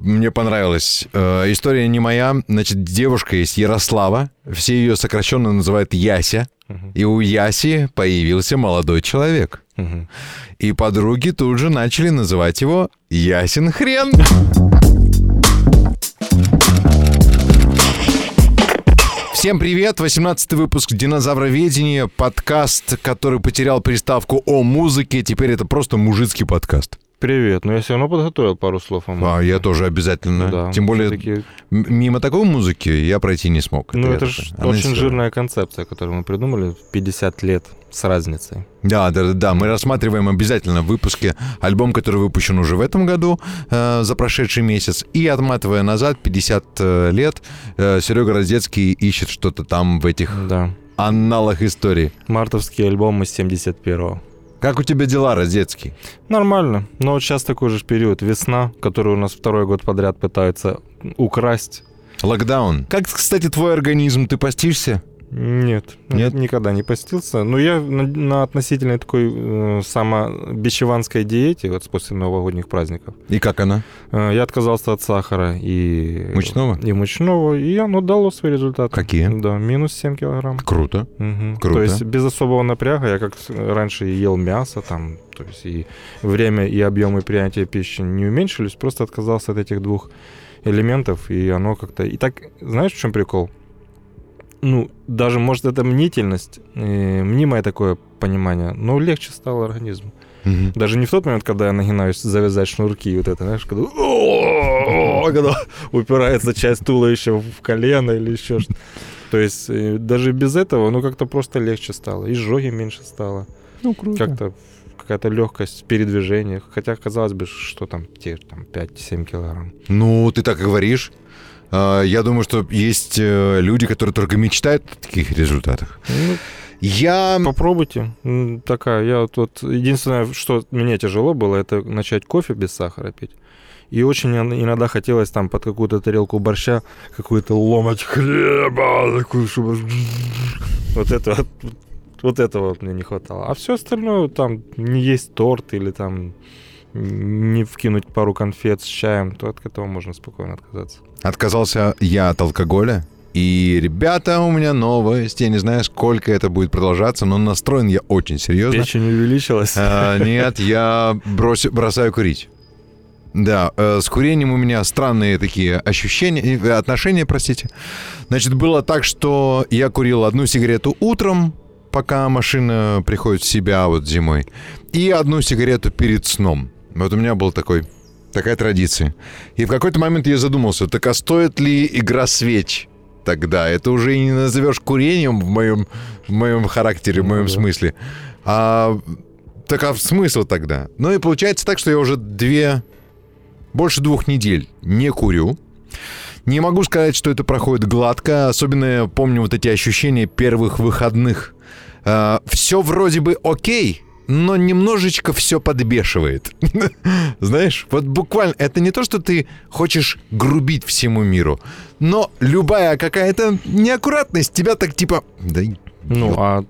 Мне понравилось. Э, история не моя. Значит, девушка есть Ярослава. Все ее сокращенно называют Яся. И у Яси появился молодой человек. И подруги тут же начали называть его Ясин Хрен. Всем привет! 18 выпуск «Динозавроведения», подкаст, который потерял приставку о музыке, теперь это просто мужицкий подкаст. Привет, но я все равно подготовил пару слов о музыке. А, я тоже обязательно. Да, Тем более, мимо такой музыки я пройти не смог. Ну, это так же очень жирная концепция, которую мы придумали в 50 лет с разницей. Да, да, да. Мы рассматриваем обязательно в выпуске альбом, который выпущен уже в этом году, э, за прошедший месяц. И отматывая назад 50 э, лет, э, Серега Раздецкий ищет что-то там в этих Да. анналах истории. Мартовский альбом из 71-го. Как у тебя дела, Раздецкий? Нормально, но вот сейчас такой же период. Весна, которую у нас второй год подряд пытаются украсть. Локдаун. Как, кстати, твой организм? Ты постишься? Нет, Нет? никогда не постился. Но я на, на относительно такой э, самобичеванской диете вот после новогодних праздников. И как она? Э, я отказался от сахара и... Мучного? И мучного, и оно дало свои результаты. Какие? Да, минус 7 килограмм. Круто. Мгм. Круто. То есть без особого напряга я как раньше ел мясо, там, то есть и время, и объемы принятия пищи не уменьшились, просто отказался от этих двух элементов, и оно как-то... И так, знаешь, в чем прикол? Ну, даже, может, это мнительность, э, мнимое такое понимание, но легче стало организму. Мгм. Даже не в тот момент, когда я нагинаюсь завязать шнурки, вот это, знаешь, когда, когда упирается часть туловища в колено или еще что-то. То есть э, даже без этого, ну, как-то просто легче стало. И жоги меньше стало. Ну, круто. Как-то какая-то легкость в передвижениях. Хотя, казалось бы, что там, те там 5-7 килограмм. Ну, ты так и говоришь. А, Я думаю, что есть э, люди, которые только мечтают о таких результатах. Ну, Я... попробуйте. Такая, я вот, единственное, что мне тяжело было, это начать кофе без сахара пить. И очень ин- иногда хотелось там под какую-то тарелку борща какой-то ломать хлеба, такую, чтобы... Вот это вот этого вот мне не хватало. А все остальное, там, не есть торт или там не вкинуть пару конфет с чаем, то от этого можно спокойно отказаться. Отказался я от алкоголя. И, ребята, у меня новость. Я не знаю, сколько это будет продолжаться, но настроен я очень серьезно. Печень увеличилась. А, нет, я брось- бросаю курить. Да, э, с курением у меня странные такие ощущения, э, отношения, простите. Значит, было так, что я курил одну сигарету утром, пока машина приходит в себя вот зимой, и одну сигарету перед сном. Вот у меня был такой, такая традиция. И в какой-то момент я задумался, так а стоит ли игра свеч тогда? Это уже и не назовешь курением в моем, в моем характере, в Ну моем да. смысле. А так а смысл тогда? Ну и получается так, что я уже две, больше двух недель не курю. Не могу сказать, что это проходит гладко. Особенно я помню вот эти ощущения первых выходных. все вроде бы окей, но немножечко все подбешивает. Знаешь, вот буквально, это не то, что ты хочешь грубить всему миру, но любая какая-то неаккуратность тебя так типа... Да, Ну, а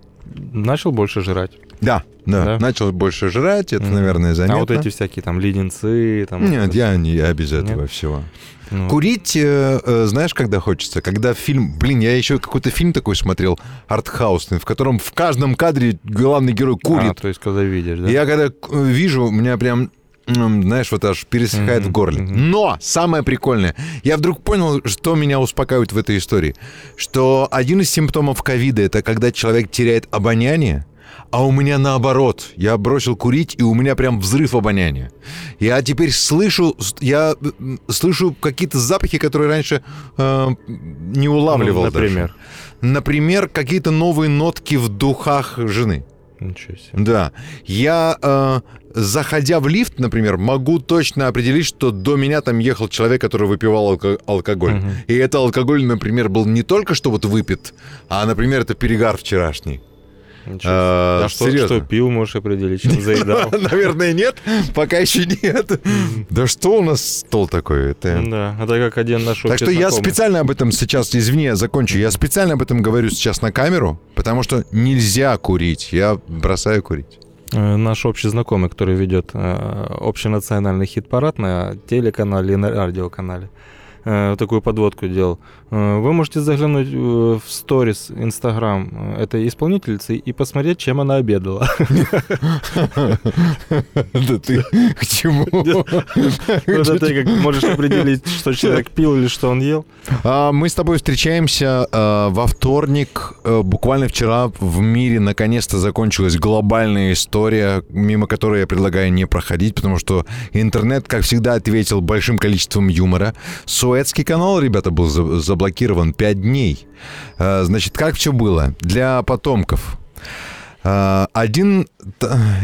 начал больше жрать. да, да, Да? начал больше жрать, это, Мгм. наверное, заметно. А вот эти всякие там леденцы, там... Нет, я не я без Нет? этого всего. ну, Курить, э, э, знаешь, когда хочется? Когда фильм... Блин, я еще какой-то фильм такой смотрел, артхаусный, в котором в каждом кадре главный герой А, курит. то есть, когда видишь, да? Я когда э, вижу, у меня прям, знаешь, вот аж пересыхает Мгм, в горле. Но самое прикольное, я вдруг понял, что меня успокаивает в этой истории. Что один из симптомов ковида — это когда человек теряет обоняние, а у меня наоборот. Я бросил курить, и у меня прям взрыв обоняния. Я теперь слышу, я слышу какие-то запахи, которые раньше э, не улавливал. Ну, даже. например. Например, какие-то новые нотки в духах жены. Ничего себе. Да. Я, э, заходя в лифт, например, могу точно определить, что до меня там ехал человек, который выпивал алко- алкоголь. Мгм. И это алкоголь, например, был не только что вот выпит, а, например, это перегар вчерашний. А, А что, что пил, можешь определить, чем заедал? Наверное, нет. Пока еще нет. Да что у нас стол такой? Это... Да, это как один наш Так что я специально об этом сейчас, извини, я закончу. Я специально об этом говорю сейчас на камеру, потому что нельзя курить. Я бросаю курить. Э, наш общий знакомый, который ведет э, общенациональный хит-парад на телеканале и на радиоканале, такую подводку делал. Э, вы можете заглянуть в сторис Инстаграм этой исполнительницы и посмотреть, чем она обедала. Да ты к чему? Это ты как можешь определить, что человек пил или что он ел. А, мы с тобой встречаемся э, во вторник. Э, буквально вчера в мире наконец-то закончилась глобальная история, мимо которой я предлагаю не проходить, потому что интернет, как всегда, ответил большим количеством юмора. Суэцкий канал, ребята, был заблокирован 5 дней. Э, значит, как все было? Для потомков. Один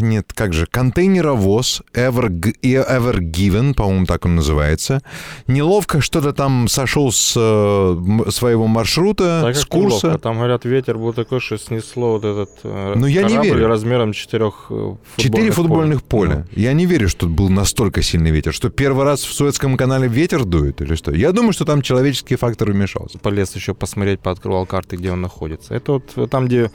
нет, как же, контейнеровоз Ever, Ever Given, по-моему, так он называется. Неловко что-то там сошел с э, своего маршрута, так с курса. Неловко. Там, говорят, ветер был такой, что снесло вот этот э, Но я не верю. размером четырех э, футбольных Четыре футбольных поля. поля. Я не верю, что был настолько сильный ветер. Что первый раз в Суэцком канале ветер дует или что? Я думаю, что там человеческий фактор вмешался. Полез еще посмотреть, пооткрывал карты, где он находится. Это вот там, где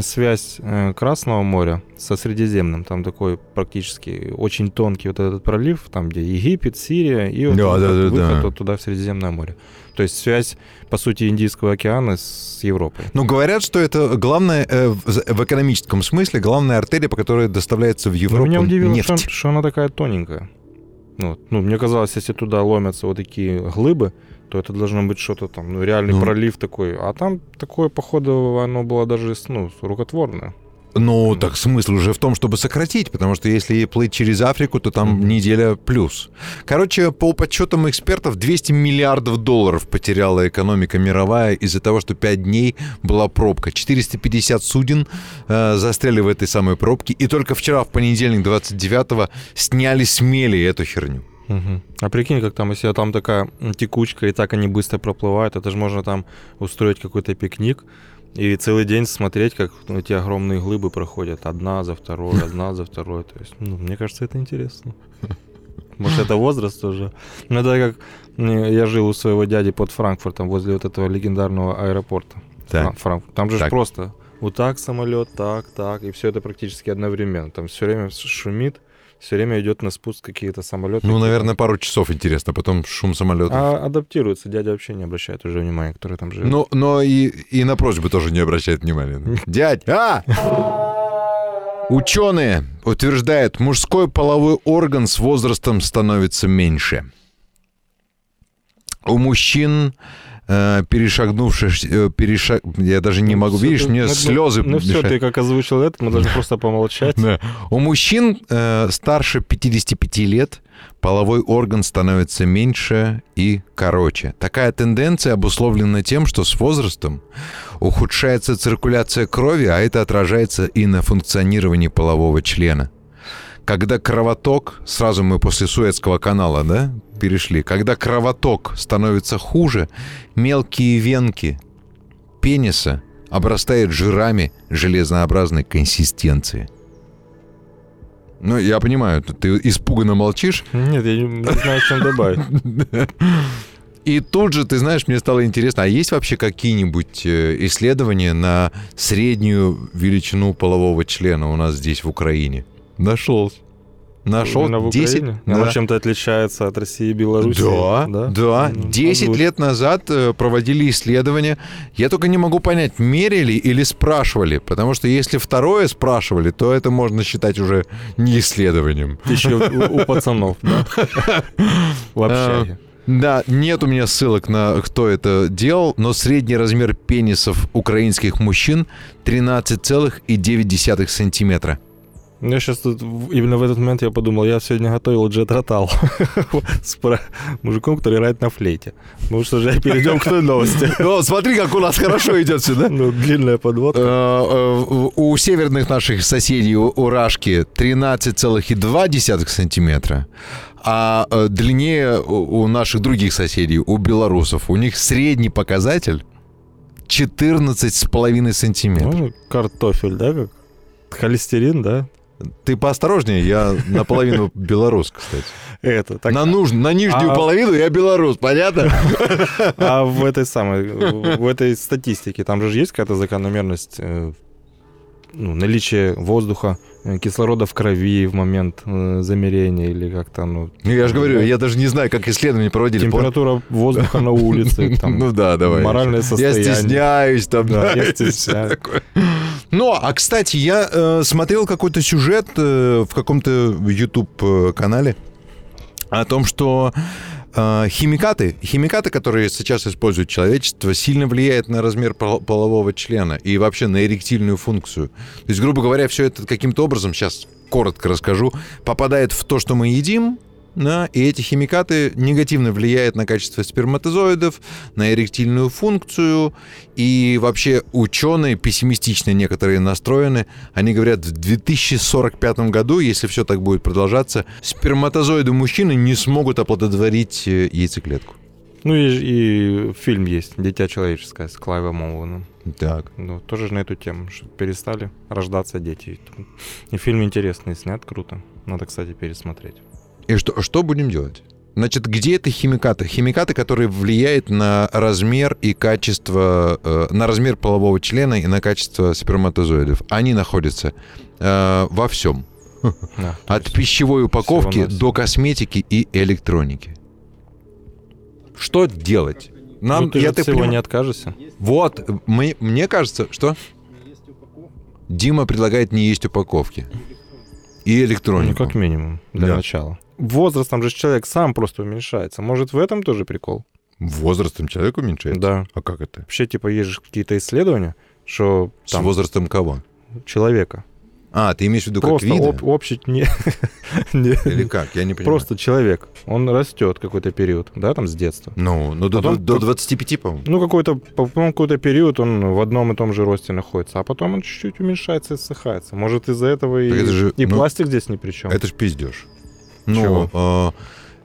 связь Красного моря со Средиземным. Там такой практически очень тонкий вот этот пролив, там, где Египет, Сирия, и вот да, выход, да, да, выход да. Вот туда в Средиземное море. То есть связь, по сути, Индийского океана с Европой. Ну, говорят, что это главная, э, в экономическом смысле, главная артерия, по которой доставляется в Европу Но меня удивило, нефть. Что, что она такая тоненькая. Вот. Ну, мне казалось, если туда ломятся вот такие глыбы, то это должно быть что-то там, ну, реальный ну, пролив такой. А там такое, походу, оно было даже, ну, рукотворное. Ну, так смысл уже в том, чтобы сократить, потому что если плыть через Африку, то там mm-hmm. неделя плюс. Короче, по подсчетам экспертов, 200 миллиардов долларов потеряла экономика мировая из-за того, что 5 дней была пробка. 450 суден э, застряли в этой самой пробке, и только вчера, в понедельник, 29-го, сняли смели эту херню. Угу. А прикинь, как там, если там такая текучка, и так они быстро проплывают, это же можно там устроить какой-то пикник, и целый день смотреть, как эти огромные глыбы проходят одна за второй, одна за второй. То есть, ну, мне кажется, это интересно. Может, это возраст тоже. Ну, это как я жил у своего дяди под Франкфуртом, возле вот этого легендарного аэропорта. Так. Франкфурт. Там же так. просто вот так самолет, так, так, и все это практически одновременно. Там все время шумит все время идет на спуск какие-то самолеты. Ну, наверное, пару часов интересно, потом шум самолета. А адаптируется, дядя вообще не обращает уже внимания, который там живет. Ну, но и, и на просьбы тоже не обращает внимания. Дядь, а! Ученые утверждают, мужской половой орган с возрастом становится меньше. У мужчин перешагнувший, э, перешаг... я даже не ну, могу, видишь, ты, мне ну, слезы... Ну, ну все, ты как озвучил это, мы должны просто помолчать. Да. У мужчин э, старше 55 лет половой орган становится меньше и короче. Такая тенденция обусловлена тем, что с возрастом ухудшается циркуляция крови, а это отражается и на функционировании полового члена. Когда кровоток, сразу мы после Суэцкого канала, да, перешли, когда кровоток становится хуже, мелкие венки пениса обрастают жирами железнообразной консистенции. Ну, я понимаю, ты испуганно молчишь. Нет, я не знаю, чем добавить. И тут же, ты знаешь, мне стало интересно, а есть вообще какие-нибудь э, исследования на среднюю величину полового члена у нас здесь в Украине? Нашел. Нашел Именно 10. Да. Она чем-то отличается от России и Беларуси. Да, да. да. 10 лет назад э, проводили исследования. Я только не могу понять, мерили или спрашивали. Потому что если второе спрашивали, то это можно считать уже не исследованием. Еще у пацанов, да? В общаге. А, да, нет у меня ссылок на кто это делал, но средний размер пенисов украинских мужчин 13,9 сантиметра. Я сейчас тут, именно в этот момент я подумал, я сегодня готовил Джет Ротал с мужиком, который играет на флейте. Ну что же, перейдем к той новости. О, смотри, как у нас хорошо идет сюда. Ну, длинная подводка. Э, э, у северных наших соседей, у Рашки, 13,2 сантиметра. А э, длиннее у наших других соседей, у белорусов, у них средний показатель 14,5 сантиметров. Ну, картофель, да, как? Холестерин, да? Ты поосторожнее, я наполовину белорус, кстати. Это, так... на, нуж... на нижнюю а... половину я белорус, понятно? А в этой самой, в этой статистике, там же есть какая-то закономерность? Э, ну, наличие воздуха, э, кислорода в крови в момент э, замерения или как-то, ну... Ну, я же говорю, я даже не знаю, как исследования проводили. Температура воздуха на улице, там, Ну да, давай. моральное Я состояние. стесняюсь там. Да, я стесняюсь. Ну, а, кстати, я э, смотрел какой-то сюжет э, в каком-то YouTube-канале о том, что э, химикаты, химикаты, которые сейчас использует человечество, сильно влияют на размер пол- полового члена и вообще на эректильную функцию. То есть, грубо говоря, все это каким-то образом, сейчас коротко расскажу, попадает в то, что мы едим, да, и эти химикаты негативно влияют на качество сперматозоидов, на эректильную функцию, и вообще ученые пессимистично некоторые настроены. Они говорят, в 2045 году, если все так будет продолжаться, сперматозоиды мужчины не смогут оплодотворить э, яйцеклетку. Ну и, и фильм есть «Дитя человеческое» с Клайвом Оуэном. Так. Ну, тоже на эту тему, что перестали рождаться дети. И фильм интересный, снят круто. Надо, кстати, пересмотреть. И что, что будем делать? Значит, где это химикаты? Химикаты, которые влияют на размер и качество, э, на размер полового члена и на качество сперматозоидов. Они находятся э, во всем. Да, От пищевой упаковки до косметики и электроники. Что делать? Нам, ну, ты я так всего понимаю- не откажешься. Вот, мы- мне кажется, что? Дима предлагает не есть упаковки. И Ну, электронику. как минимум, для Да. начала. Возрастом же человек сам просто уменьшается. Может, в этом тоже прикол? Возрастом человек уменьшается? Да. А как это? Вообще, типа, есть же какие-то исследования, что С там возрастом кого? человека. А, ты имеешь в виду как Просто вида? об- общий... Не, Или как? Я не понимаю. Просто человек. Он растет какой-то период, да, там с детства. Ну, ну до, Потом до как- 25, по-моему. Ну, какой-то, по-моему, какой-то период он в одном и том же росте находится, а потом он чуть-чуть уменьшается и ссыхается. Может, из-за этого и, Так это же, и ну, пластик здесь ни при чем. Это ж пиздеж. Чего? Ну,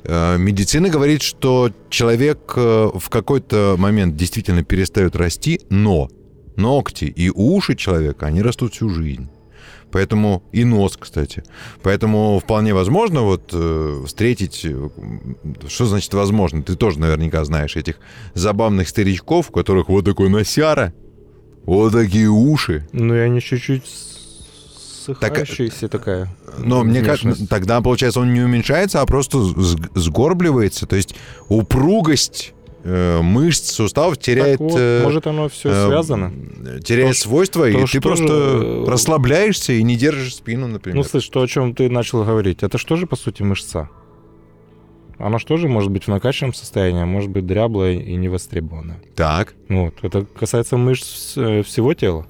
э, э, медицина говорит, что человек э, в какой-то момент действительно перестает расти, но ногти и уши человека, они растут всю жизнь. Поэтому и нос, кстати. Поэтому вполне возможно вот э, встретить, э, что значит возможно? Ты тоже наверняка знаешь этих забавных старичков, у которых вот такой носяра, вот такие уши. Ну, и они чуть-чуть ссыхающиеся такая. Но мне кажется, тогда, получается, он не уменьшается, а просто сгорбливается. То есть упругость э, мышц, суставов теряет, Так вот, э, может, оно все э, связано? теряет То, свойства, и то, ты что просто же, э, расслабляешься и не держишь спину, например. Ну, слышь, то, о чем ты начал говорить, это что же, по сути, мышца? Она что же может быть в накачанном состоянии, а может быть дряблая и невостребованная. так. Вот. Это касается мышц э, всего тела.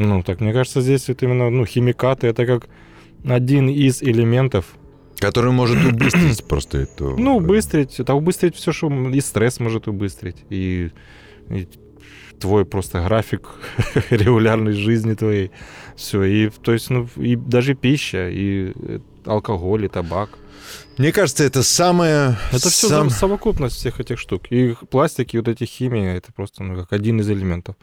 Ну, так мне кажется, здесь вот именно, ну, химикаты, это как один из элементов. Который может убыстрить просто эту... Ну, э, убыстрить, это убыстрить все, что... И стресс может убыстрить, и, и твой просто график регулярной жизни твоей. Все, и, то есть, ну, и даже пища, и э, алкоголь, и табак. Мне кажется, это самое... Это все сам- совокупность всех этих штук. И пластик, и вот эти химии, это просто, ну, как один из элементов.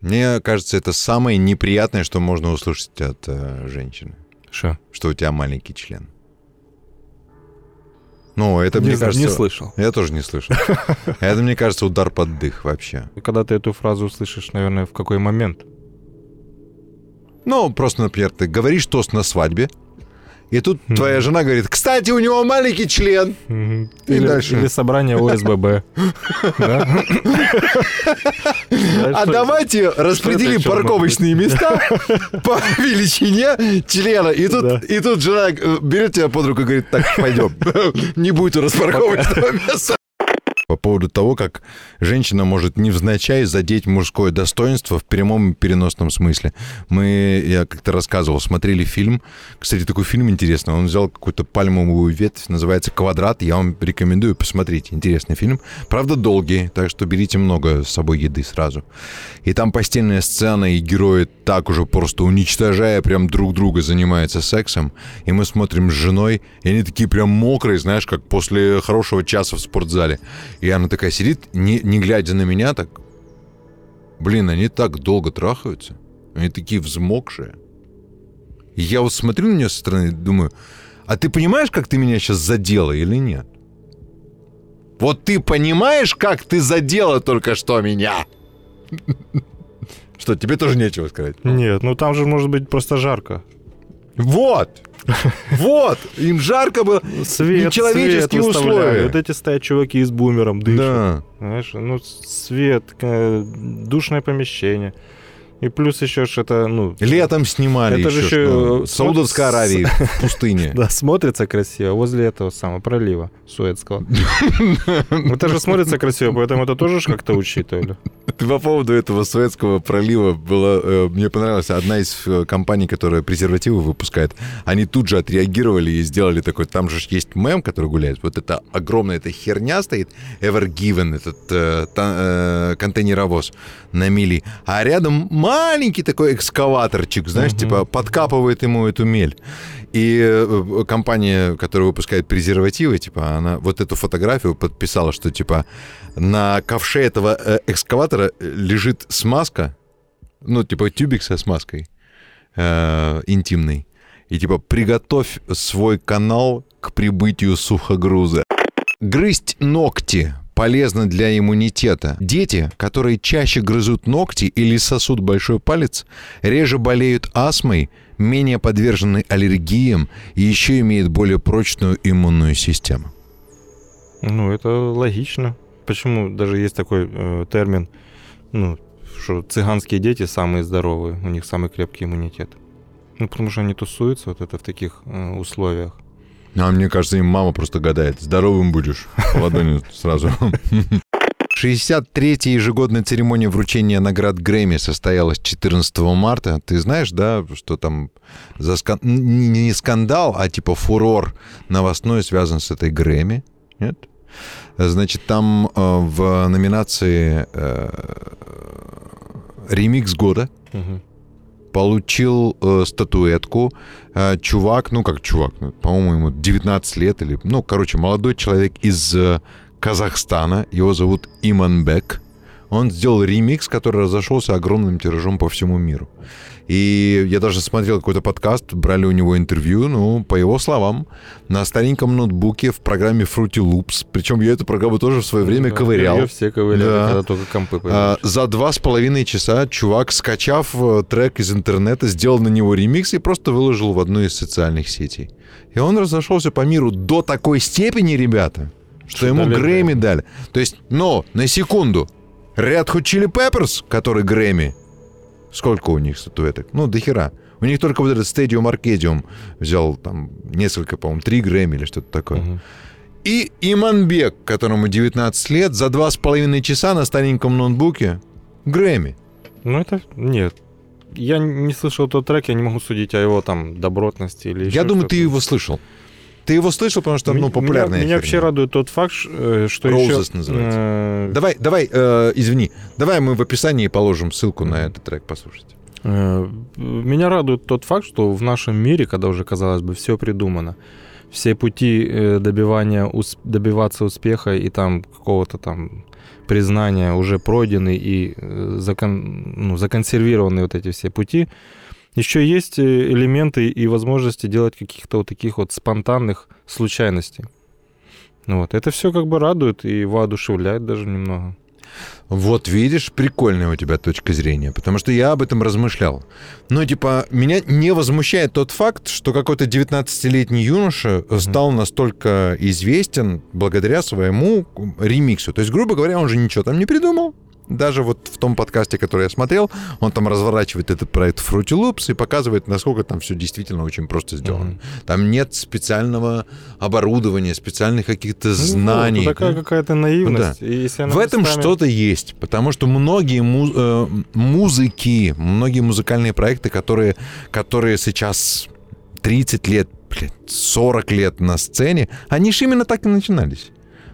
Мне кажется, это самое неприятное, что можно услышать от э, женщины. Что? Что у тебя маленький член. Ну, это, мне не, кажется... не слышал. Я тоже не слышал. Это, мне кажется, удар под дых вообще. Когда ты эту фразу услышишь, наверное, в какой момент? Ну, просто, например, ты говоришь тост на свадьбе, и тут Мгм. твоя жена говорит, кстати, у него маленький член. И Или, дальше. или собрание ОСББ. А давайте распределим парковочные места по величине члена. И тут, Да. и тут жена э, берет тебя под руку и говорит, так, пойдем. Не будет у нас парковочного места. По поводу того, как женщина может невзначай задеть мужское достоинство в прямом и переносном смысле. Мы, я как-то рассказывал, смотрели фильм. Кстати, такой фильм интересный. Он взял какую-то пальмовую ветвь, называется «Квадрат». Я вам рекомендую посмотреть. Интересный фильм. Правда, долгий, так что берите много с собой еды сразу. И там постельная сцена, и герои так уже просто уничтожая прям друг друга занимаются сексом. И мы смотрим с женой, и они такие прям мокрые, знаешь, как после хорошего часа в спортзале. И она такая сидит, не, не глядя на меня, так... Блин, они так долго трахаются. Они такие взмокшие. И я вот смотрю на нее со стороны и думаю, а ты понимаешь, как ты меня сейчас задела или нет? Вот ты понимаешь, как ты задела только что меня? Что что, тебе тоже нечего сказать? Нет, ну там же может быть просто жарко. Вот! Вот! Им жарко было. Свет, Нечеловеческие свет условия. Вот эти стоят чуваки с бумером, дышат. Да. Знаешь, ну, свет, душное помещение. И плюс еще ж это, ну... Летом снимали Это еще. же что, еще, в Саудовской Аравии, в пустыне. Да, смотрится красиво возле этого самого пролива Суэцкого. Это же смотрится красиво, поэтому это тоже как-то учитывали. Ты по поводу этого Суэцкого пролива была, э, мне понравилась одна из э, компаний, которая презервативы выпускает. Они тут же отреагировали и сделали такой, там же есть мем, который гуляет. Вот это огромная эта херня стоит, Ever Given, этот э, э, контейнеровоз на мили. А рядом маленький такой экскаваторчик, знаешь, Мгм. типа подкапывает ему эту мель. И э, компания, которая выпускает презервативы, типа, она вот эту фотографию подписала, что, типа, на ковше этого э, экскаватора лежит смазка, ну, типа, тюбик со смазкой э, интимной. И, типа, приготовь свой канал к прибытию сухогруза. Грызть ногти полезно для иммунитета. Дети, которые чаще грызут ногти или сосут большой палец, реже болеют астмой, менее подвержены аллергиям и еще имеют более прочную иммунную систему. Ну, это логично. Почему даже есть такой э, термин, ну, что цыганские дети самые здоровые, у них самый крепкий иммунитет. Ну, потому что они тусуются вот это в таких э, условиях. А мне кажется, им мама просто гадает. Здоровым будешь. Ладонью сразу. 63-я ежегодная церемония вручения наград Грэмми состоялась 14 марта. Ты знаешь, да, что там за скан... не, скандал, а типа фурор новостной связан с этой Грэмми? Нет? Значит, там э, в номинации э, ремикс года Мгм. Получил э, статуэтку э, чувак, ну как чувак, ну, по-моему, ему 19 лет или, ну, короче, молодой человек из э, Казахстана, его зовут Иманбек. Он сделал ремикс, который разошелся огромным тиражом по всему миру. И я даже смотрел какой-то подкаст, брали у него интервью, ну, по его словам, на стареньком ноутбуке в программе Fruity Loops, причем я эту программу тоже в свое время Да, ковырял. её все ковыряли, Да. когда только компы А, появились. за два с половиной часа чувак, скачав э, трек из интернета, сделал на него ремикс и просто выложил в одну из социальных сетей. И он разошелся по миру до такой степени, ребята, что Что ему дали Грэмми Грэмми. дали. То есть, но, на секунду, Red Hot Chili Peppers, который Грэмми, сколько у них статуэток? Ну, до хера. У них только вот этот Stadium Arcadium взял там несколько, по-моему, три Грэмми или что-то такое. Мгм. И Иманбек, которому 19 лет, за два с половиной часа на стареньком ноутбуке Грэмми. Ну, это... Нет. Я не слышал тот трек, я не могу судить о его там добротности или Я думаю, ты его слышал. Ты его слышал, потому что, ну, популярная Меня, меня вообще радует тот факт, э, что Roses еще... называется. э, Давай, давай, э, извини, давай мы в описании положим ссылку на этот трек послушать. Э, Меня радует тот факт, что в нашем мире, когда уже, казалось бы, все придумано, все пути э, добивания, добиваться успеха и там какого-то там признания уже пройдены и закон, ну, законсервированы вот эти все пути, еще есть э, элементы и возможности делать каких-то вот таких вот спонтанных случайностей. Ну Вот. Это все как бы радует и воодушевляет даже немного. Вот видишь, прикольная у тебя точка зрения, потому что я об этом размышлял. Но, типа, меня не возмущает тот факт, что какой-то 19-летний юноша стал настолько известен благодаря своему ремиксу. То есть, грубо говоря, он же ничего там не придумал. Даже вот в том подкасте, который я смотрел, он там разворачивает этот проект Fruity Loops и показывает, насколько там все действительно очень просто сделано. Мгм. Там нет специального оборудования, специальных каких-то Ну, знаний. вот, такая да? какая-то наивность. И если она В этом местами- что-то есть, потому что многие му- э, музыки, многие музыкальные проекты, которые, которые сейчас 30 лет, блин, 40 лет на сцене, они же именно так и начинались.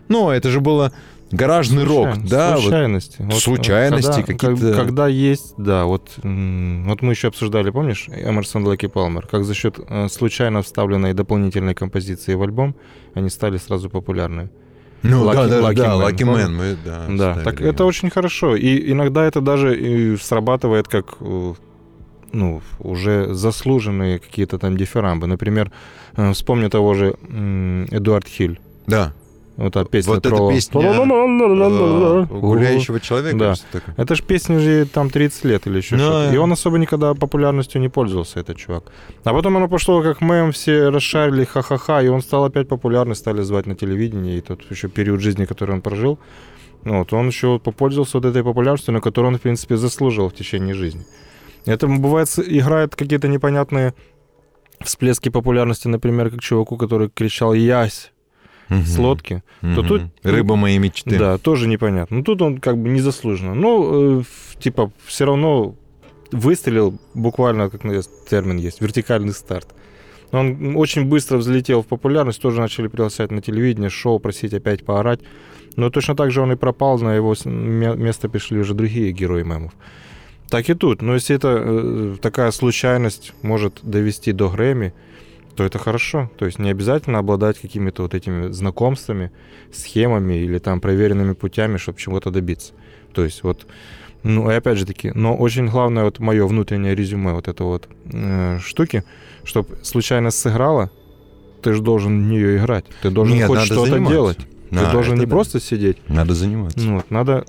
Ну, это же было гаражный рок, да, вот. случайности. Вот, случайности когда, какие-то. как- Когда есть, да, вот, вот мы еще обсуждали, помнишь, Эмерсон Лаки Палмер, как за счет э, случайно вставленной дополнительной композиции в альбом они стали сразу популярны. Ну, да, Lucky- да, Lucky да, Man, Lucky? Man, мы, да, да, ставили так это очень хорошо. И иногда это даже и срабатывает как э, ну, уже заслуженные какие-то там дифирамбы. Например, э, вспомню того же Эдуард Хиль. Да, Вот эта песня. Вот эта Тролла. песня, э, гуляющего человека. Да. Это ж песни же там 30 лет или еще что-то. И он особо никогда популярностью не пользовался, этот чувак. А потом оно пошло как мем, все расшарили, ха-ха-ха, и он стал опять популярный, стали звать на телевидении, и тот еще период жизни, который он прожил, вот он еще попользовался вот этой популярностью, на которую он, в принципе, заслужил в течение жизни. Это, бывает, играет какие-то непонятные всплески популярности, например, как чуваку, который кричал «Ясь!» С Мгм. лодки, то Мгм. тут- Рыба моей мечты. да, тоже непонятно. Ну, тут он как бы незаслуженно. Ну, э, типа, все равно выстрелил, буквально, как ну, термин есть, вертикальный старт. Он очень быстро взлетел в популярность, тоже начали приглашать на телевидение, шоу, просить опять поорать. Но точно так же он и пропал, на его с- ме- место пришли уже другие герои мемов. Так и тут. Но если это э, такая случайность может довести до Грэмми, то это хорошо. То есть не обязательно обладать какими-то вот этими знакомствами, схемами или там проверенными путями, чтобы чего-то добиться. То есть вот, ну и опять же таки, но очень главное вот мое внутреннее резюме вот это вот э, штуки, чтобы случайность сыграла, ты же должен в нее играть. Ты должен Нет, хоть что-то делать. Да, ты должен не да. просто сидеть. Надо заниматься. Ну, вот, надо...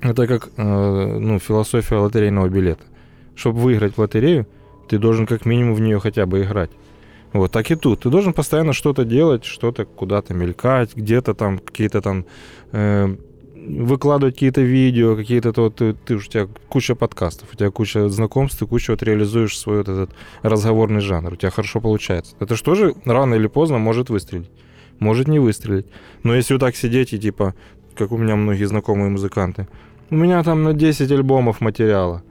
Это как э, ну, философия лотерейного билета. Чтобы выиграть в лотерею, ты должен как минимум в нее хотя бы играть. Вот так и тут. Ты должен постоянно что-то делать, что-то куда-то мелькать, где-то там какие-то там э, выкладывать какие-то видео, какие-то то ты, ты у тебя куча подкастов, у тебя куча знакомств, ты куча вот реализуешь свой вот этот разговорный жанр, у тебя хорошо получается. Это что же рано или поздно может выстрелить, может не выстрелить. Но если вот так сидеть и типа, как у меня многие знакомые музыканты, у меня там на 10 альбомов материала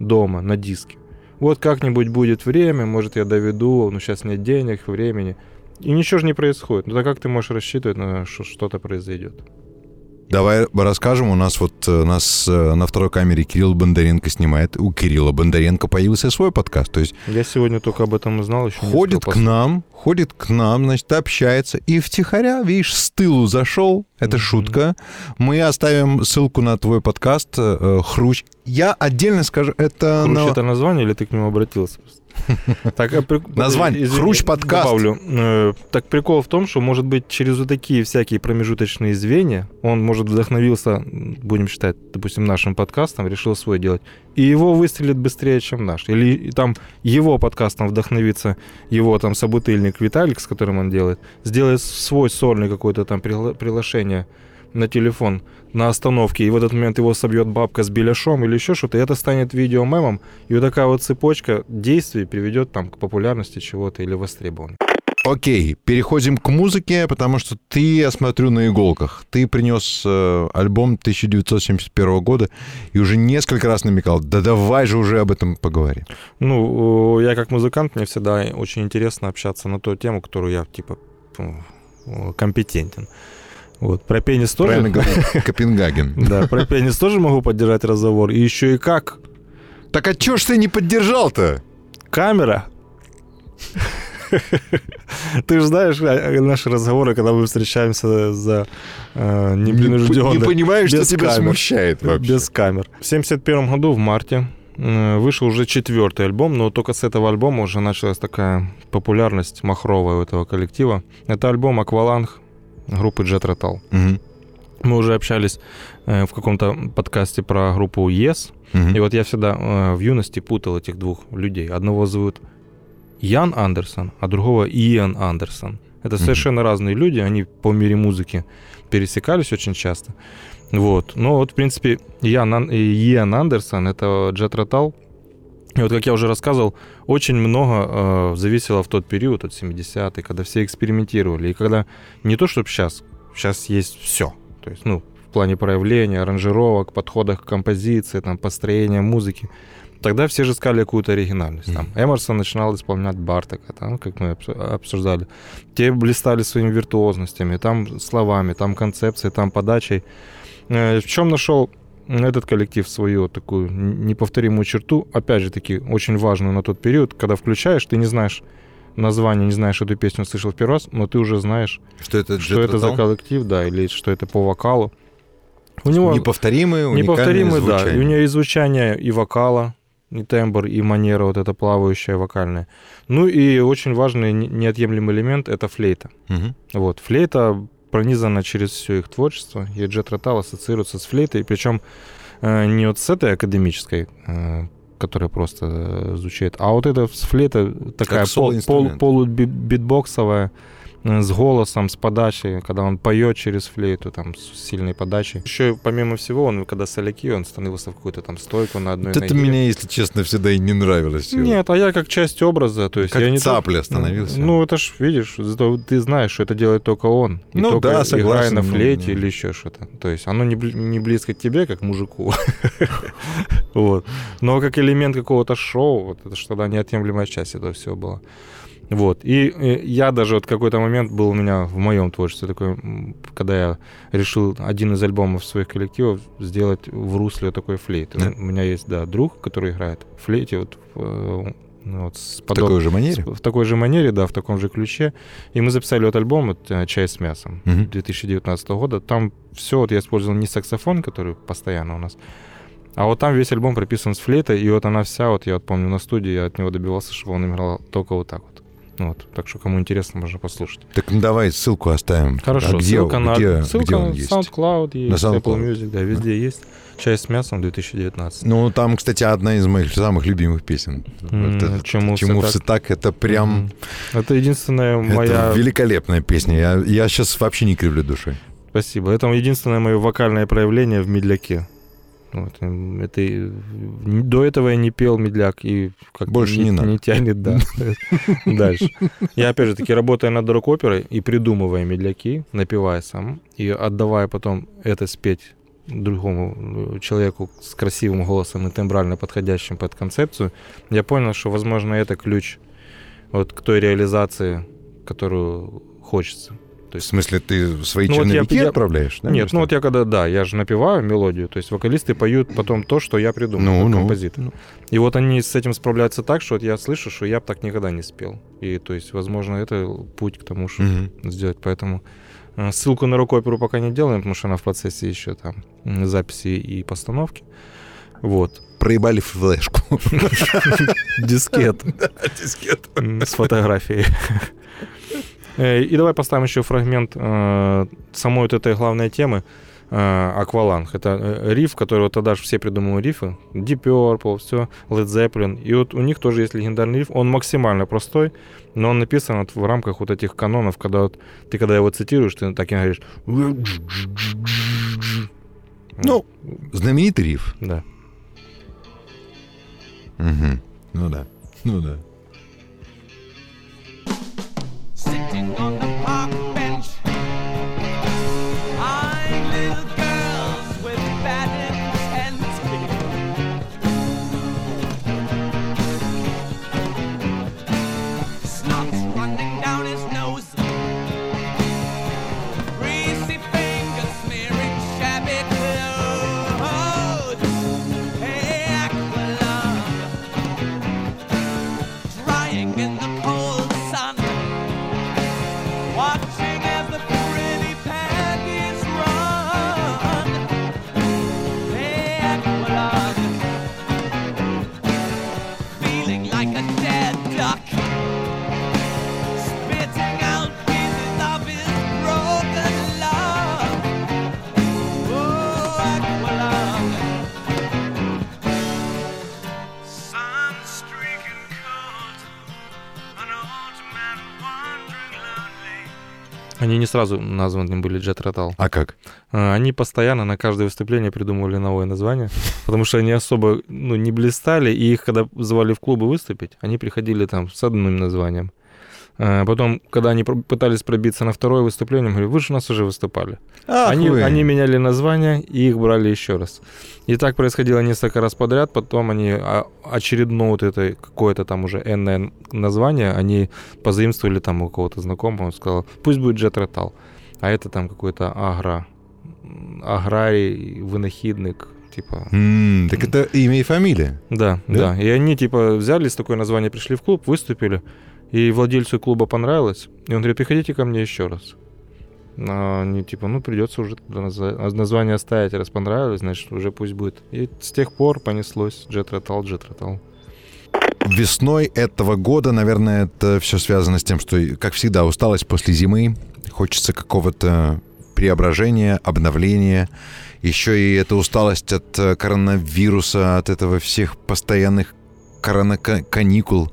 дома на диске. Вот как-нибудь будет время, может я доведу, но сейчас нет денег, времени. И ничего же не происходит. Ну так как ты можешь рассчитывать на что что-то произойдет? Давай расскажем. У нас вот э, нас э, на второй камере Кирилл Бондаренко снимает. У Кирилла Бондаренко появился свой подкаст. То есть Я сегодня только об этом узнал, еще ходит к нам, ходит к нам, значит, общается. И втихаря, видишь, с тылу зашел. Это Мгм. шутка. Мы оставим ссылку на твой подкаст э, «Хрущ». Я отдельно скажу, это... Хрущ на- это название или ты к нему обратился? Так, а Название. извини, Хрущ подкаст. Добавлю. Э, Так прикол в том, что, может быть, через вот такие всякие промежуточные звенья он, может, вдохновился, будем считать, допустим, нашим подкастом, решил свой делать, и его выстрелит быстрее, чем наш. Или там его подкастом вдохновится его там собутыльник Виталик, с которым он делает, сделает свой сольный какое-то там пригла- приглашение на телефон на остановке, и в этот момент его собьет бабка с беляшом или еще что-то, и это станет видеомемом, и вот такая вот цепочка действий приведет там к популярности чего-то или востребованию. Окей, переходим к музыке, потому что ты, я смотрю, на иголках. Ты принес э, альбом 1971 года и уже несколько раз намекал, да давай же уже об этом поговорим. Ну, э, я как музыкант, мне всегда очень интересно общаться на ту тему, которую я, типа, э, компетентен. Вот, про пенис тоже... Правильно говорю, Копенгаген. Да, про пенис тоже могу поддержать разговор. И еще и как? Так а чё ж ты не поддержал-то? Камера. Ты же знаешь а, наши разговоры, когда мы встречаемся за э, Не, непринужденно. не понимаешь, что тебя камер. смущает вообще. Без камер. В 71 году, в марте, э, вышел уже четвертый альбом, но только с этого альбома уже началась такая популярность махровая у этого коллектива. Это альбом «Акваланг» группы Jet Rotal. Мгм, Мы уже общались э, в каком-то подкасте про группу Yes, мгм. и вот я всегда э, в юности путал этих двух людей. Одного зовут Ян Андерсон, а другого Иэн Андерсон. Это Мгм. совершенно разные люди, они по мире музыки пересекались очень часто. Вот. Но вот, в принципе, Ян, Иэн Андерсон — это Джет Ротал. И вот, как я уже рассказывал, очень много э, зависело в тот период, от 70-х, когда все экспериментировали. И когда не то, чтобы сейчас, сейчас есть все. То есть, ну, в плане проявления, аранжировок, подходах к композиции, там, построения музыки. Тогда все же искали какую-то оригинальность. Там. Эмерсон начинал исполнять Бартака, там, как мы обсу- обсуждали. Те блистали своими виртуозностями, там словами, там концепцией, там подачей. Э, В чем нашел этот коллектив свою такую неповторимую черту, опять же таки, очень важную на тот период, когда включаешь, ты не знаешь название, не знаешь эту песню, слышал в первый раз, но ты уже знаешь, Что это что это за коллектив, да, или что это по вокалу. У него Неповторимые, уникальные неповторимый, да. И у нее и звучание, и вокала, и тембр, и манера вот эта плавающая вокальная. Ну и очень важный не- неотъемлемый элемент — это флейта. Мгм. Вот, флейта пронизано через все их творчество, и Джет Ротал ассоциируется с флейтой, причем э, не вот с этой академической, э, которая просто э, звучит, а вот эта флейта такая пол, пол, полубитбоксовая, с голосом, с подачей, когда он поет через флейту, там, с сильной подачей. Еще, помимо всего, он, когда соляки, он становился в какую-то там стойку на одной вот ноге. Это мне, если честно, всегда и не нравилось. Нет, а я как часть образа, то есть... Как я не цапля становился. Ну, это ж, видишь, ты знаешь, что это делает только он. И ну только да, согласен. Играя на флейте ну, или еще что-то. То есть оно не, не близко к тебе, как мужику. вот. Но как элемент какого-то шоу, вот это что тогда неотъемлемая часть этого всего была. Вот. И, и я даже вот какой-то момент был у меня в моем творчестве такой, когда я решил один из альбомов своих коллективов сделать в русле такой флейты. Да? У меня есть, да, друг, который играет в флейте вот, в, ну, вот с подоб... В такой же манере? В такой же манере, да, в таком же ключе. И мы записали вот альбом вот, э, «Чай с мясом» угу. 2019 года. Там все, вот я использовал не саксофон, который постоянно у нас, а вот там весь альбом прописан с флейтой, и вот она вся, вот я вот помню на студии, я от него добивался, чтобы он играл только вот так вот. Вот, так что, кому интересно, можно послушать. Так ну, давай ссылку оставим. Хорошо, а где, ссылка на, где, ссылка где он на есть? SoundCloud есть, на SoundCloud. Apple Music, да, везде да. есть. Часть с мясом 2019. Ну, там, кстати, одна из моих самых любимых песен. Mm, это, чему, чему все, так? так? Это прям... Mm. Это единственная моя... Это великолепная песня. Я, я сейчас вообще не кривлю душой. Спасибо. Это единственное мое вокальное проявление в медляке. Вот, это, до этого я не пел медляк и как больше не, не. Не тянет, да. Дальше. Я опять же таки работая над рок-оперой и придумывая медляки, напевая сам и отдавая потом это спеть другому э, человеку с красивым голосом и тембрально подходящим под концепцию, я понял, что, возможно, это ключ вот к той реализации, которую хочется. То есть, в смысле, ты свои ну, черновики вот я, отправляешь? Да, нет, ну вот я когда, да, я же напеваю мелодию, то есть вокалисты поют потом то, что я придумал, ну, ну, композитор. Ну. И вот они с этим справляются так, что вот я слышу, что я бы так никогда не спел. И то есть, возможно, это путь к тому, чтобы угу. сделать. Поэтому э, ссылку на рок-оперу пока не делаем, потому что она в процессе еще там записи и постановки. Вот. Проебали флешку. Дискет. Дискет. С фотографией. Э, и давай поставим еще фрагмент э, самой вот этой главной темы. Акваланг. Это э, риф, который вот тогда же все придумывали рифы. Deep Purple, все, Led Zeppelin. И вот у них тоже есть легендарный риф. Он максимально простой, но он написан вот в рамках вот этих канонов, когда вот ты когда его цитируешь, ты так и говоришь. Ну, знаменитый риф. Да. Угу. Ну да. Ну да. king Они не сразу названы были Jet Rotal. А как? А, они постоянно на каждое выступление придумывали новое название, потому что они особо ну, не блистали, и их, когда звали в клубы выступить, они приходили там с одним названием. А потом, когда они пытались пробиться на второе выступление, говорю, вы же у нас уже выступали. Ах они, вы. они меняли название и их брали еще раз. И так происходило несколько раз подряд. Потом они очередное вот это какое-то там уже энное название, они позаимствовали там у кого-то знакомого. Он сказал, пусть будет Jet Rotal. А это там какой-то агро, аграрий, вынахидник, типа. Mm, так это имя и фамилия. Да, да, да. И они типа взяли с такое название, пришли в клуб, выступили. И владельцу клуба понравилось. И он говорит, приходите ко мне еще раз. А они типа, ну, придется уже название оставить, раз понравилось, значит, уже пусть будет. И с тех пор понеслось Jet Rotal. Весной этого года, наверное, это все связано с тем, что, как всегда, усталость после зимы, хочется какого-то преображения, обновления. Еще и эта усталость от э, коронавируса, от этого всех постоянных коронаканикул.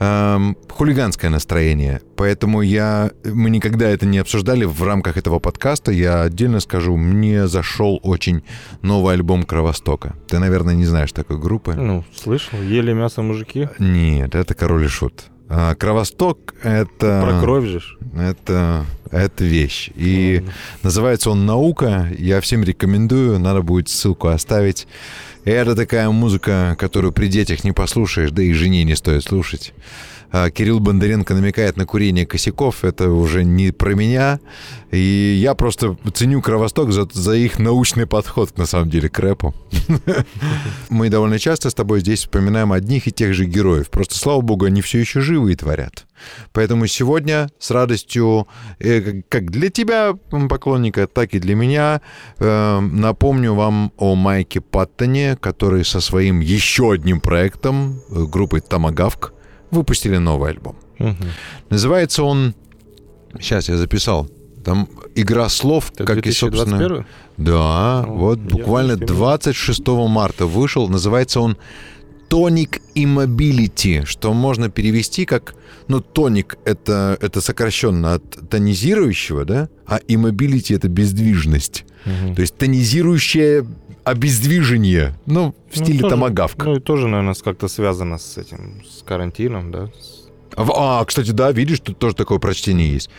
Эм, хулиганское настроение. Поэтому я, мы никогда это не обсуждали в рамках этого подкаста. Я отдельно скажу, мне зашел очень новый альбом Кровостока. Ты, наверное, не знаешь такой группы. Ну, слышал. Ели мясо мужики. Нет, это Король и Шут. А Кровосток — это... Про кровь же. Это, это вещь. И называется он «Наука». Я всем рекомендую. Надо будет ссылку оставить. Это такая музыка, которую при детях не послушаешь, да и жене не стоит слушать. А, Кирилл Бондаренко намекает на курение косяков. Это уже не про меня. И я просто ценю Кровосток за, за их научный подход, на самом деле, к рэпу. Мы довольно часто с тобой здесь вспоминаем одних и тех же героев. Просто, слава богу, они все еще живы и творят. Поэтому сегодня с радостью, э, как для тебя, поклонника, так и для меня, э, напомню вам о Майке Паттоне, который со своим еще одним проектом, э, группой Тамагавк, выпустили новый альбом. Мгм. Называется он... Сейчас я записал. Там игра слов, Это как и, собственно... 2021? Да, Ну, вот буквально не успел. 26 марта вышел. Называется он Tonic Immobility, что можно перевести как... Ну, тоник — это, это сокращенно от тонизирующего, да? А immobility — это бездвижность. Мгм. То есть тонизирующее обездвижение. Ну, в Ну, стиле тоже- томагавка. Ну, и тоже, наверное, как-то связано с этим, с карантином, да? С- А, кстати, да, видишь, тут тоже такое прочтение есть.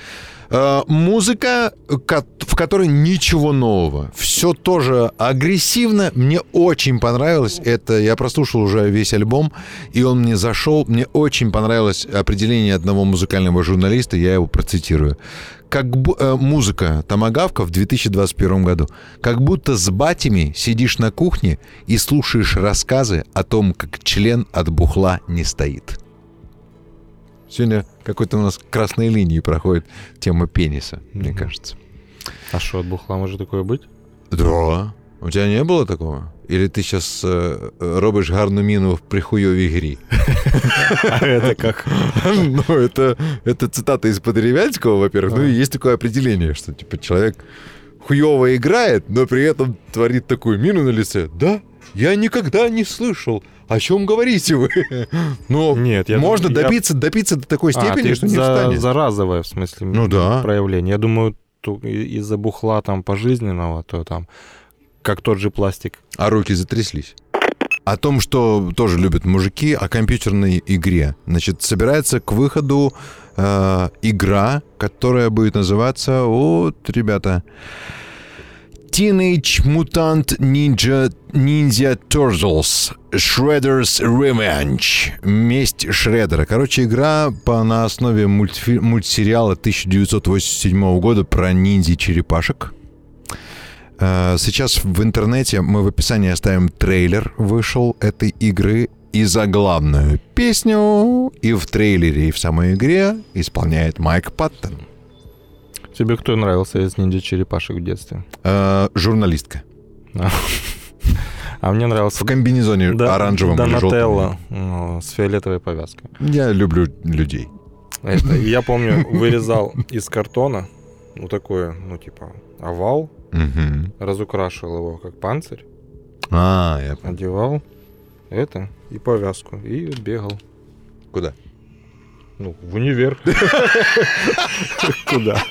Э, Музыка, в которой ничего нового. Все тоже агрессивно. Мне очень понравилось. Это я прослушал уже весь альбом, и он мне зашел. Мне очень понравилось определение одного музыкального журналиста. Я его процитирую. Как э, музыка Томагавка в 2021 году. Как будто с батями сидишь на кухне и слушаешь рассказы о том, как член от бухла не стоит. Сегодня какой-то у нас красной линии проходит тема пениса, мне Мгм. кажется. А что, от бухла может такое быть? Да. У тебя не было такого? Или ты сейчас э, робишь гарну міну в прихуйовій грі? А это как? Ну, это, это цитата из Подеревянского, во-первых. Ну, и есть такое определение, что, типа, человек хуево играет, но при этом творит такую мину на лице. Да, я никогда не слышал. о чем говорите вы? Но Нет, я можно думаю, я- добиться, добиться до такой А, степени, ты что не за, встанет. за разовое, в смысле, Ну да. проявление. Я думаю, из-за бухла там пожизненного, то там, как тот же пластик. А руки затряслись. О том, что тоже любят мужики, о компьютерной игре. Значит, собирается к выходу э, игра, которая будет называться, вот, ребята, Teenage Mutant Ninja, Ninja Turtles Shredder's Revenge. Месть Шреддера. Короче, игра по, на основе мультфи- мультсериала 1987 года про ниндзя-черепашек. Э, Сейчас в интернете мы в описании оставим трейлер вышел этой игры и заглавную песню. И в трейлере, и в самой игре исполняет Майк Паттон. Тебе кто нравился из ниндзя-черепашек в детстве? Э, журналистка. А мне нравился В комбинезоне Да- оранжевом или желтом. Донателло ну, с фиолетовой повязкой. Я люблю людей. Это, я помню, вырезал из картона, ну такое, ну типа овал, Мгм. разукрашивал его как панцирь, А, я понял. одевал это и повязку, и бегал. Куда? Ну, в универ. Куда?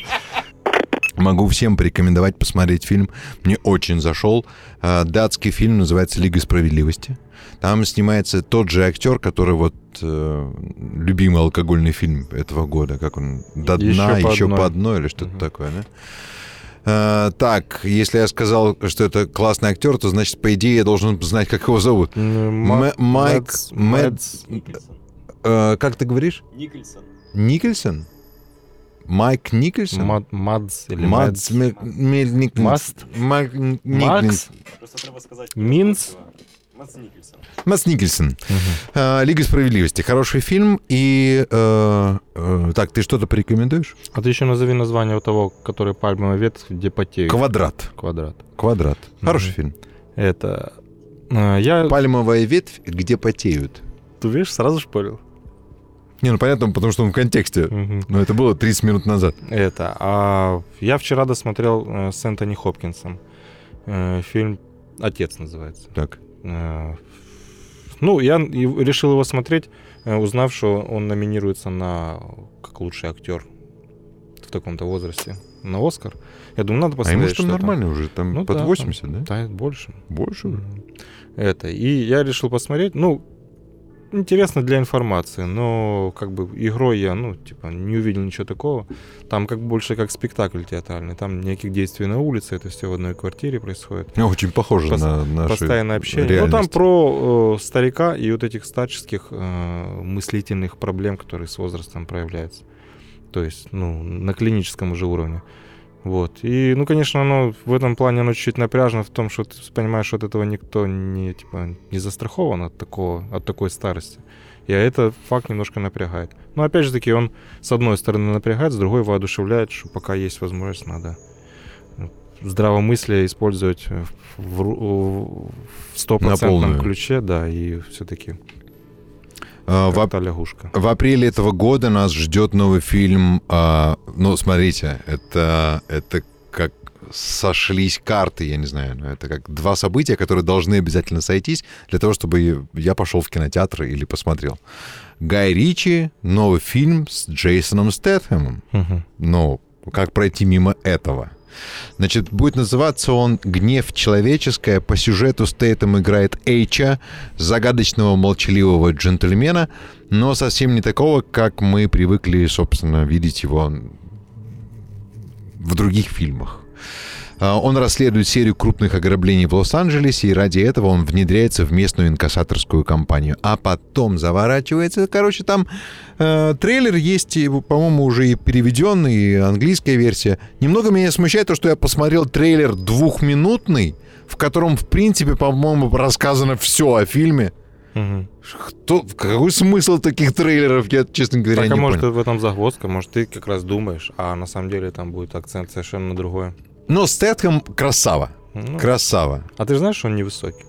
Могу всем порекомендовать посмотреть фильм. Мне очень зашел. Э, Датский фильм называется «Лига справедливости». Там снимается тот же актер, который вот э, любимый алкогольный фильм этого года. Как он? «До Еще дна, по еще одной». по одной» или что-то Мгм. такое, да? Э, так, если я сказал, что это классный актер, то значит, по идее, я должен знать, как его зовут. М- Майк Мэтс... Э, как ты говоришь? Никольсон. Никельсон? Майк Никельсон? Мад- Мадс или Мадс Мадс. Мел- Мельник... Маст? Майк Макс? Просто треба сказать. Минц? Мац Никольсон. Мац Никельсон. Э, Лига справедливости. Хороший фильм. И... э, э, так, ты что-то порекомендуешь? А ты еще назови название у того, который пальмовый ветвь, где потеют. Квадрат. Квадрат. Квадрат. Хороший Мгм. фильм. Это... э, Я... Пальмовая ветвь, где потеют. Ты видишь, сразу шпорил. Не, ну понятно, потому что он в контексте. Мгм. Но это было 30 минут назад. Это. А я вчера досмотрел э, с Энтони Хопкинсом. Э, Фильм «Отец» называется. Так. Э, Ну, я решил его смотреть, узнав, что он номинируется на как лучший актер в таком-то возрасте на Оскар. Я думаю, надо А посмотреть. ему что там. нормально уже? Там Ну под да, 80, да? Да, больше. Больше уже? Это. И я решил посмотреть. Ну, интересно для информации, но как бы игрой я, ну, типа, не увидел ничего такого. Там как больше как спектакль театральный. Там никаких действий на улице, это все в одной квартире происходит. Ну, Очень похоже Пос- на нашу Постоянное общение. реальность. Ну, там про э, старика и вот этих старческих э, мыслительных проблем, которые с возрастом проявляются. То есть, ну, на клиническом уже уровне. Вот. И, ну, конечно, оно в этом плане оно чуть-чуть напряжно в том, что ты понимаешь, что от этого никто не, типа, не застрахован от, такого, от такой старости. И этот факт немножко напрягает. Но опять же таки, он с одной стороны напрягает, с другой воодушевляет, что пока есть возможность, надо ну, здравомыслие использовать э, в, в стопроцентном полную. ключе, да, и все-таки в, ап- та лягушка. в апреле этого года нас ждет новый фильм. а, ну, смотрите, это, это как сошлись карты, я не знаю, но это как два события, которые должны обязательно сойтись для того, чтобы я пошел в кинотеатр или посмотрел. Гай Ричи, новый фильм с Джейсоном Стэтхэмом. Мгм. Ну, как пройти мимо этого? Значит, будет называться он «Гнев человеческое». По сюжету Стейтем играет Эйча, загадочного молчаливого джентльмена, но совсем не такого, как мы привыкли, собственно, видеть его в других фильмах. А, Он расследует серию крупных ограблений в Лос-Анджелесе, и ради этого он внедряется в местную инкассаторскую компанию. А потом заворачивается... Короче, там э, трейлер есть, по-моему, уже и переведенный, и английская версия. Немного меня смущает то, что я посмотрел трейлер двухминутный, в котором, в принципе, по-моему, рассказано все о фильме. Мгм. Кто, какой смысл таких трейлеров, я, честно говоря, Так, а не может, понял. в этом загвоздка, может, ты как раз думаешь, а на самом деле там будет акцент совершенно на другое. Но Стэтхэм красава. Ну, Красава. а ты знаешь, что он невысокий?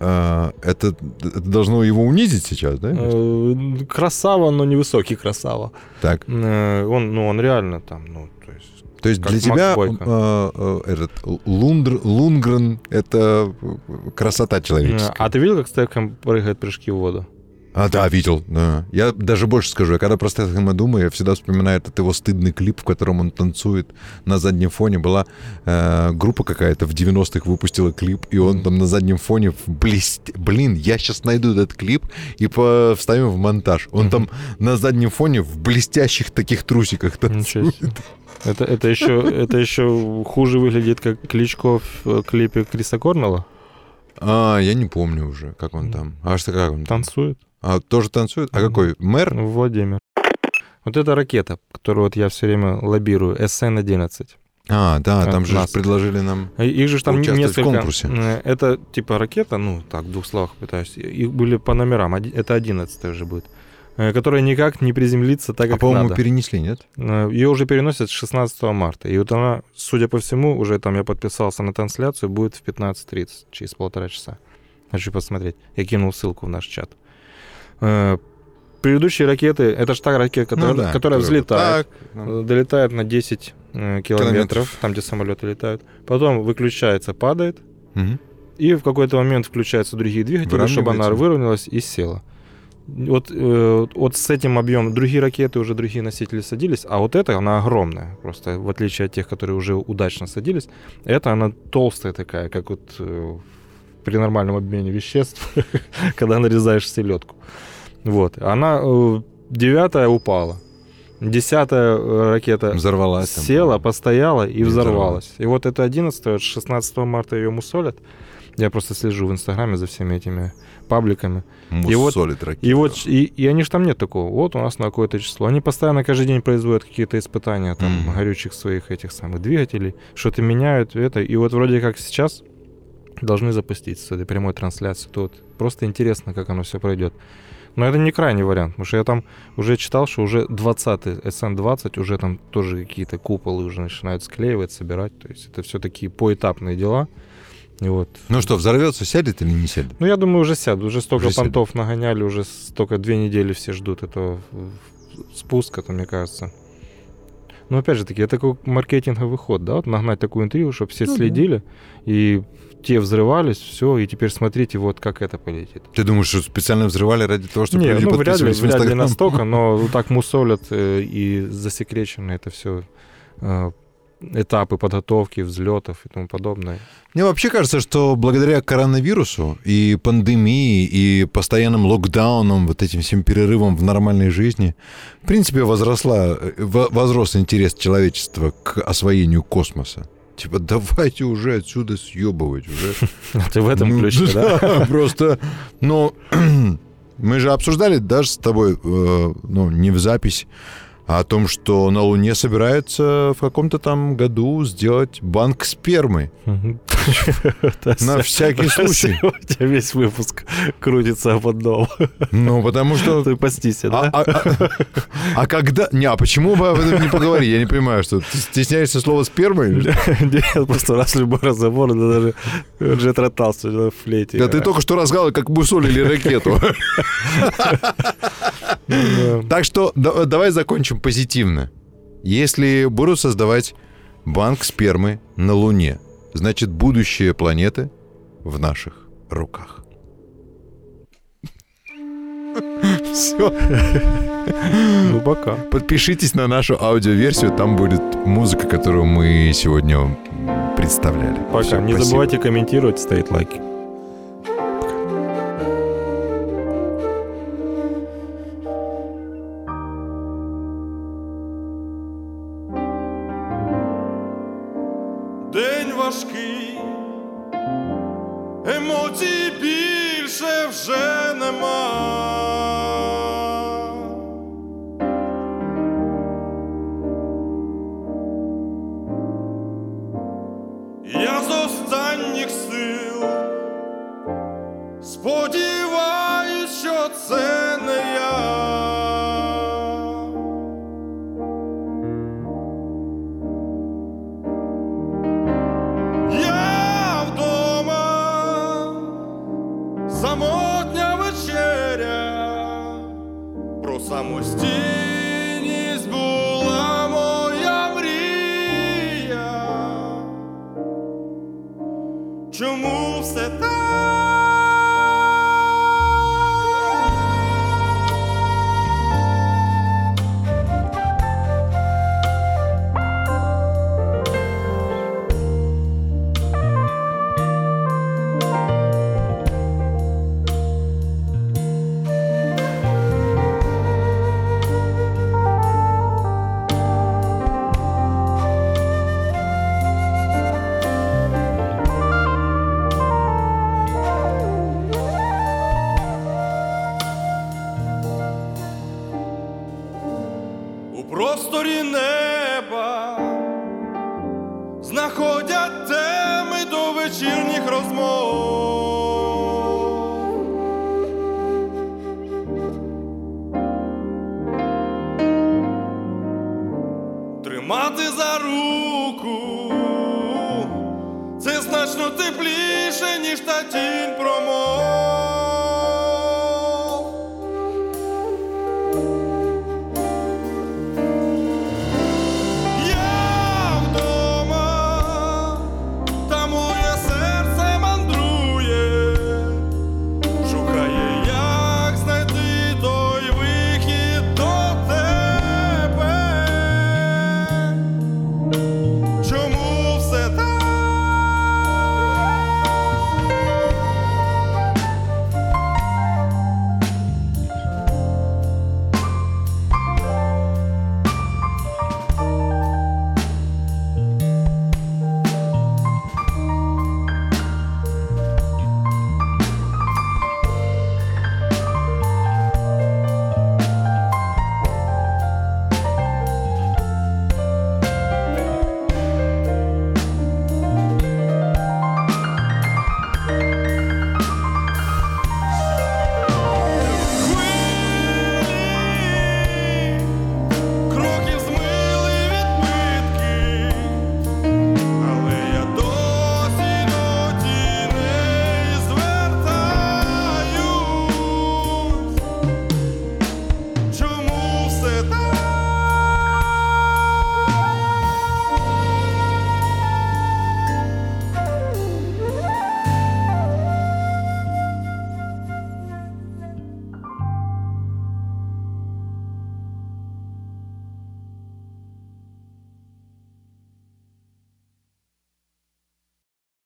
А, это, это должно его унизить сейчас, да? Э, Красава, но невысокий красава. Так. Э, Он, ну, он реально там, ну, то есть... То есть Как для тебя э, э, этот Лундр, Лунгрен — это э, красота человеческая. А ты видел, как Стэтхэм прыгает прыжки в воду? А, да, видел, да. Я даже больше скажу, я когда про Стэтхэма думаю, я всегда вспоминаю этот его стыдный клип, в котором он танцует на заднем фоне. Была э, группа какая-то в 90-х выпустила клип, и он там на заднем фоне в блест... Блин, я сейчас найду этот клип и по... вставим в монтаж. Он там на заднем фоне в блестящих таких трусиках танцует. Это, это, еще, это еще хуже выглядит, как Кличко в э, клипе Криса Корнелла. А, я не помню уже, как он там. А что, как он там? Танцует. А, тоже танцует? А какой? Мэр? Владимир. Вот эта ракета, которую вот я все время лоббирую, СН-11. А, да, От там же НАСА. предложили нам... А Их же там Участвовать в несколько. конкурсе. Э, Это типа ракета, ну так, в двух словах пытаюсь. Их были по номерам, это 11 уже будет. э, Которая никак не приземлится так, А, как по-моему, надо. перенесли, нет? Ее уже переносят с 16 марта. И вот она, судя по всему, уже там я подписался на трансляцию, будет в 15.30, через полтора часа. Хочу посмотреть. Я кинул ссылку в наш чат. Э, Предыдущие ракеты, это же та ракета, которая, Ну да, которая взлетает, Так, ну, э, долетает на 10 э, километров, Километров. там, где самолеты летают. Потом выключается, падает. мгм. И в какой-то момент включаются другие двигатели, чтобы она выровнялась и села. Вот, э, вот с этим объемом другие ракеты, уже другие носители садились, а вот эта, она огромная. Просто в отличие от тех, которые уже удачно садились, эта, она толстая такая, как вот э, при нормальном обмене веществ, когда нарезаешь селедку. Вот. Она э, девятая упала. Десятая э, ракета Взорвалась там. села, постояла и, И взорвалась. И вот это 11 вот 16 марта ее мусолят. Я просто слежу в Инстаграме за всеми этими пабликами. И вот- Муссолит ракету. И вот, и, и они же там нет такого. Вот у нас на какое-то число. Они постоянно каждый день производят какие-то испытания там Мгм. горючих своих этих самых двигателей, что-то меняют это. И вот вроде как сейчас должны запустить с этой прямой трансляции. Вот просто интересно, как оно все пройдет. Но это не крайний вариант, потому что я там уже читал, что уже 20 SN20, уже там тоже какие-то куполы уже начинают склеивать, собирать. То есть это все такие поэтапные дела. Вот. Ну что, взорвется, сядет или не сядет? Ну, я думаю, уже сядут. Уже столько Уже понтов нагоняли, уже столько две недели все ждут этого спуска, то мне кажется. Но опять же таки, это такой маркетинговый ход, да, вот нагнать такую интригу, чтобы все Ну да. следили, и те взрывались, все, и теперь смотрите, вот как это полетит. Ты думаешь, что специально взрывали ради того, чтобы Не, люди ну вряд ли, вряд ли настолько, но вот так мусолят э, и засекречено это все этапы подготовки, взлетов и тому подобное. Мне вообще кажется, что благодаря коронавирусу и пандемии, и постоянным локдаунам, вот этим всем перерывам в нормальной жизни, в принципе, возросла, э, во- возрос интерес человечества к освоению космоса. Типа, давайте уже отсюда съебывать уже. Ты в этом Ну, ключе, да? Просто, ну, мы же обсуждали даже с тобой, э, ну, не в запись, а о том, что на Луне собираются в каком-то там году сделать банк спермы. На всякий случай. У тебя весь выпуск крутится об одном. Ну, потому что... Ты постись, А, да? а- а- а когда... Не, а почему бы об этом не поговорить? Я не понимаю, что ты стесняешься слова что? Нет, просто раз любой разговор, да даже Джет Ротался в флейте. Да ты только что рассказывал, как мусолили ракету. Так что да- давай закончим позитивно. Если будут создавать банк спермы на Луне, значит, будущее планеты в наших руках. Все. Ну, пока. Подпишитесь на нашу аудиоверсию, там будет музыка, которую мы сегодня представляли. Пока. Всё, Не спасибо. забывайте комментировать, ставить лайки. Чому все так? у